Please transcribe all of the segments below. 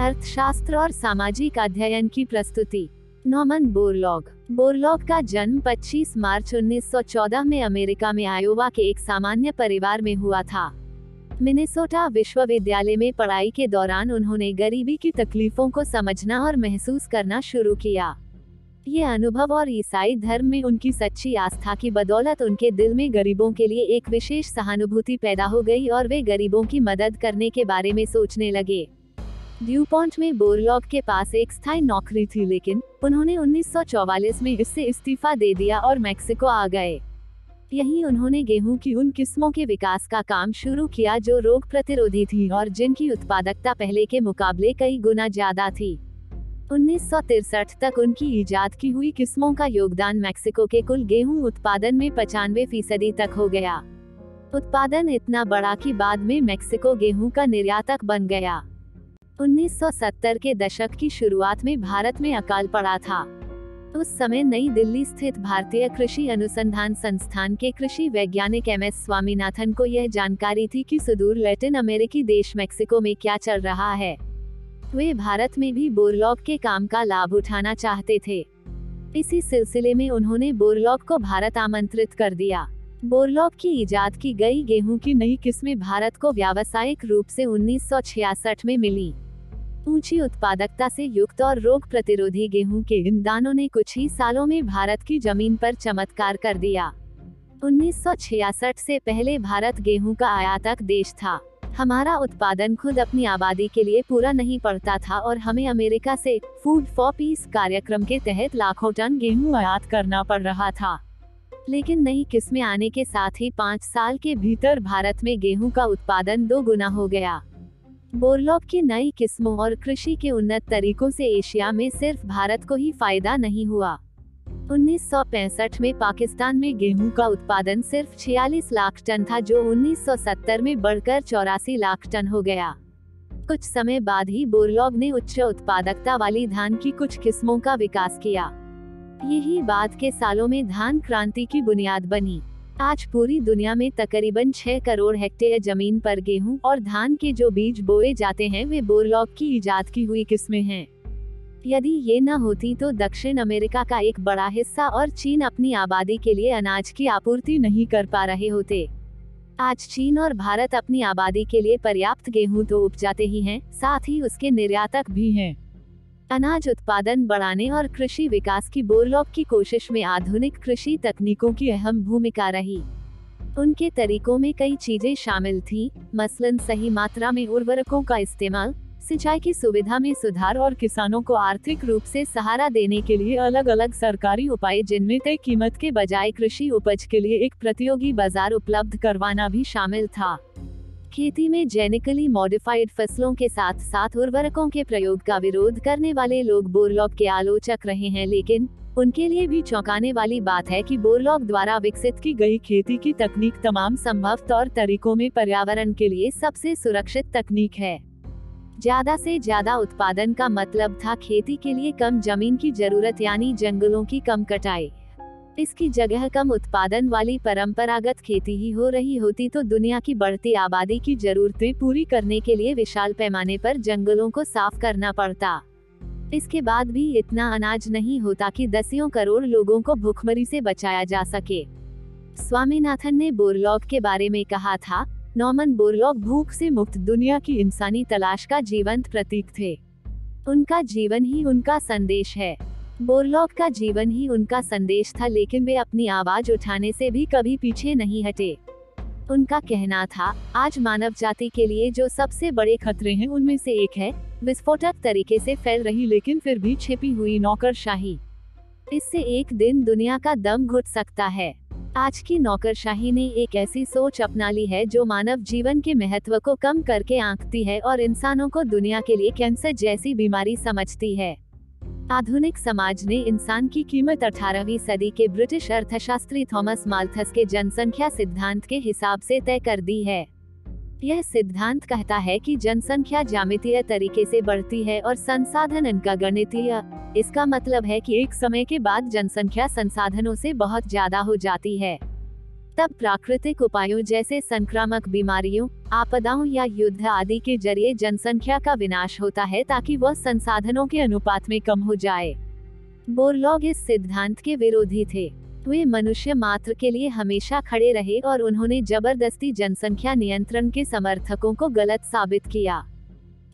अर्थशास्त्र और सामाजिक अध्ययन की प्रस्तुति। नॉमन बोरलॉग। बोरलॉग का जन्म 25 मार्च 1914 में अमेरिका में आयोवा के एक सामान्य परिवार में हुआ था। मिनेसोटा विश्वविद्यालय में पढ़ाई के दौरान उन्होंने गरीबी की तकलीफों को समझना और महसूस करना शुरू किया। ये अनुभव और ईसाई धर्म में उनकी सच्ची आस्था की बदौलत उनके दिल में गरीबों के लिए एक विशेष सहानुभूति पैदा हो गई और वे गरीबों की मदद करने के बारे में सोचने लगे। ड्यूपॉन्ट में बोरलॉग के पास एक स्थायी नौकरी थी, लेकिन उन्होंने 1944 में इससे इस्तीफा दे दिया और मैक्सिको आ गए। यहीं उन्होंने गेहूँ की उन किस्मों के विकास का काम शुरू किया जो रोग प्रतिरोधी थी और जिनकी उत्पादकता पहले के मुकाबले कई गुना ज़्यादा थी। उन्नीस तक उनकी ईजाद की हुई किस्मों का योगदान मैक्सिको के कुल गेहूँ उत्पादन में पचानवे फ़ीसदी तक हो गया। उत्पादन इतना बड़ा कि बाद में मैक्सिको गेहूँ का निर्यातक बन गया। 1970 के दशक की शुरुआत में भारत में अकाल पड़ा था। उस समय नई दिल्ली स्थित भारतीय कृषि अनुसंधान संस्थान के कृषि वैज्ञानिक एम एस स्वामीनाथन को यह जानकारी थी कि सुदूर लैटिन अमेरिकी देश मैक्सिको में क्या चल रहा है। वे भारत में भी बोरलॉग के काम का लाभ उठाना चाहते थे। इसी सिलसिले में उन्होंने बोरलॉग को भारत आमंत्रित कर दिया। बोरलॉग की इजाद की गई गेहूँ की नई किस्में भारत को व्यावसायिक रूप से 1966 में मिली। ऊँची उत्पादकता से युक्त और रोग प्रतिरोधी गेहूँ के इन दानों ने कुछ ही सालों में भारत की ज़मीन पर चमत्कार कर दिया। 1966 से पहले भारत गेहूँ का आयातक देश था। हमारा उत्पादन खुद अपनी आबादी के लिए पूरा नहीं पड़ता था और हमें अमेरिका से फ़ूड फॉर पीस कार्यक्रम के तहत लाखों टन गेहूँ आयात करना पड़ रहा था। लेकिन नई किस्में आने के साथ ही पाँच साल के भीतर भारत में गेहूँ का उत्पादन दो गुना हो गया। बोरलॉक की नई किस्मों और कृषि के उन्नत तरीकों से एशिया में सिर्फ़ भारत को ही फ़ायदा नहीं हुआ। 1965 में पाकिस्तान में गेहूँ का उत्पादन सिर्फ़ 46 लाख टन था, जो 1970 में बढ़कर चौरासी लाख टन हो गया। कुछ समय बाद ही बोरलॉग ने उच्च उत्पादकता वाली धान की कुछ किस्मों का विकास किया। यही बाद के सालों में धान क्रांति की बुनियाद बनी। आज पूरी दुनिया में तकरीबन 6 करोड़ हेक्टेयर ज़मीन पर गेहूँ और धान के जो बीज बोए जाते हैं वे बोरलॉग की इजाद की हुई किस्में हैं यदि ये न होती तो दक्षिण अमेरिका का एक बड़ा हिस्सा और चीन अपनी आबादी के लिए अनाज की आपूर्ति नहीं कर पा रहे होते आज चीन और भारत अपनी आबादी के लिए पर्याप्त गेहूँ तो उपजाते ही हैं, साथ ही उसके निर्यातक भी हैं। अनाज उत्पादन बढ़ाने और कृषि विकास की बोरलॉक की कोशिश में आधुनिक कृषि तकनीकों की अहम भूमिका रही। उनके तरीकों में कई चीज़ें शामिल थी, मसलन सही मात्रा में उर्वरकों का इस्तेमाल, सिंचाई की सुविधा में सुधार और किसानों को आर्थिक रूप से सहारा देने के लिए अलग अलग सरकारी उपाय जिनमें तय कीमत के बजाय कृषि उपज के लिए एक प्रतियोगी बाज़ार उपलब्ध करवाना भी शामिल था। खेती में जेनिकली मॉडिफाइड फ़सलों के साथ साथ उर्वरकों के प्रयोग का विरोध करने वाले लोग बोरलॉग के आलोचक रहे हैं, लेकिन उनके लिए भी चौंकाने वाली बात है कि बोरलॉग द्वारा विकसित की गई खेती की तकनीक तमाम संभव तौर तरीकों में पर्यावरण के लिए सबसे सुरक्षित तकनीक है। ज़्यादा से ज़्यादा उत्पादन का मतलब था खेती के लिए कम ज़मीन की ज़रूरत, यानी जंगलों की कम कटाई। इसकी जगह कम उत्पादन वाली परंपरागत खेती ही हो रही होती तो दुनिया की बढ़ती आबादी की जरूरतें पूरी करने के लिए विशाल पैमाने पर जंगलों को साफ़ करना पड़ता। इसके बाद भी इतना अनाज नहीं होता कि दसियों करोड़ लोगों को भूखमरी से बचाया जा सके। स्वामीनाथन ने बोरलॉग के बारे में कहा था नॉमन बोरलॉग भूख से मुक्त दुनिया की इंसानी तलाश का जीवंत प्रतीक थे। उनका जीवन ही उनका संदेश है। बोरलॉग का जीवन ही उनका संदेश था, लेकिन वे अपनी आवाज़ उठाने से भी कभी पीछे नहीं हटे। उनका कहना था, आज मानव जाति के लिए जो सबसे बड़े खतरे हैं, उनमें से एक है। विस्फोटक तरीके से फैल रही, लेकिन फिर भी छिपी हुई नौकरशाही। इससे एक दिन दुनिया का दम घुट सकता है। आज की नौकरशाही ने एक ऐसी सोच अपना ली है, जो मानव जीवन के महत्व को कम करके आंकती है और इंसानों को दुनिया के लिए कैंसर जैसी बीमारी समझती है। आधुनिक समाज ने इंसान की कीमत 18वीं सदी के ब्रिटिश अर्थशास्त्री थॉमस माल्थस के जनसंख्या सिद्धांत के हिसाब से तय कर दी है। यह सिद्धांत कहता है कि जनसंख्या जामितीय तरीके से बढ़ती है और संसाधन इनका गणितीय। इसका मतलब है कि एक समय के बाद जनसंख्या संसाधनों से बहुत ज़्यादा हो जाती है। तब प्राकृतिक उपायों जैसे संक्रामक बीमारियों, आपदाओं या युद्ध आदि के ज़रिए जनसंख्या का विनाश होता है ताकि वह संसाधनों के अनुपात में कम हो जाए। बोरलॉग इस सिद्धांत के विरोधी थे। वे मनुष्य मात्र के लिए हमेशा खड़े रहे और उन्होंने ज़बरदस्ती जनसंख्या नियंत्रण के समर्थकों को गलत साबित किया।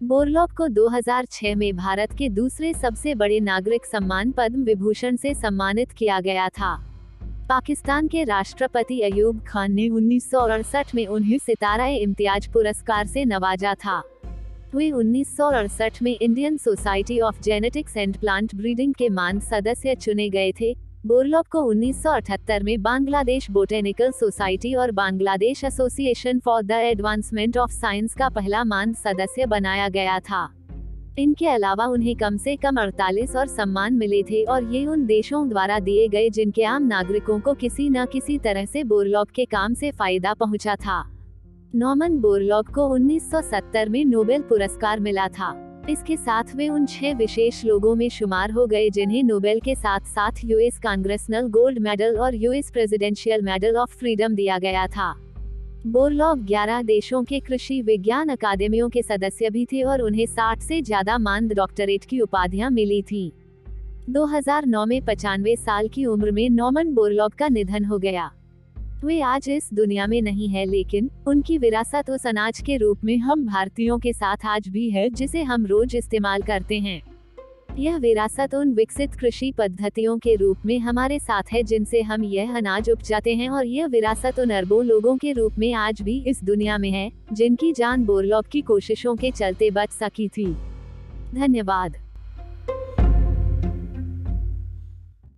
बोरलॉग को 2006 में भारत के दूसरे सबसे बड़े नागरिक सम्मान पद्म विभूषण से सम्मानित किया गया था। पाकिस्तान के राष्ट्रपति अयूब खान ने उन्नीस सौ अड़सठ में उन्हें सितारा इम्तियाज़ पुरस्कार से नवाजा था। वे उन्नीस सौ अड़सठ में Indian society of genetics and plant breeding के मान सदस्य चुने गए थे। बोरलॉग को 1978 में बांग्लादेश बोटेनिकल सोसाइटी और Bangladesh association for the advancement of science का पहला मान सदस्य बनाया गया था। इनके अलावा उन्हें कम से कम 48 और सम्मान मिले थे और ये उन देशों द्वारा दिए गए जिनके आम नागरिकों को किसी न किसी तरह से बोरलॉग के काम से फ़ायदा पहुँचा था। नॉमन बोरलॉग को 1970 में नोबेल पुरस्कार मिला था। इसके साथ वे उन छह विशेष लोगों में शुमार हो गए जिन्हें नोबेल के साथ साथ यूएस कांग्रेसनल गोल्ड मेडल और US presidential medal of freedom दिया गया था। बोरलॉग 11 देशों के कृषि विज्ञान अकादमियों के सदस्य भी थे और उन्हें 60 से ज़्यादा मानद डॉक्टरेट की उपाधियाँ मिली थी। 2009 में पचानवे साल की उम्र में नॉमन बोरलॉग का निधन हो गया। वे आज इस दुनिया में नहीं है, लेकिन उनकी विरासत उस अनाज के रूप में हम भारतीयों के साथ आज भी है, जिसे हम रोज इस्तेमाल करते हैं। यह विरासत उन विकसित कृषि पद्धतियों के रूप में हमारे साथ है जिनसे हम यह अनाज उपजाते हैं और यह विरासत उन अरबों लोगों के रूप में आज भी इस दुनिया में है, जिनकी जान बोरलॉक की कोशिशों के चलते बच सकी थी। धन्यवाद।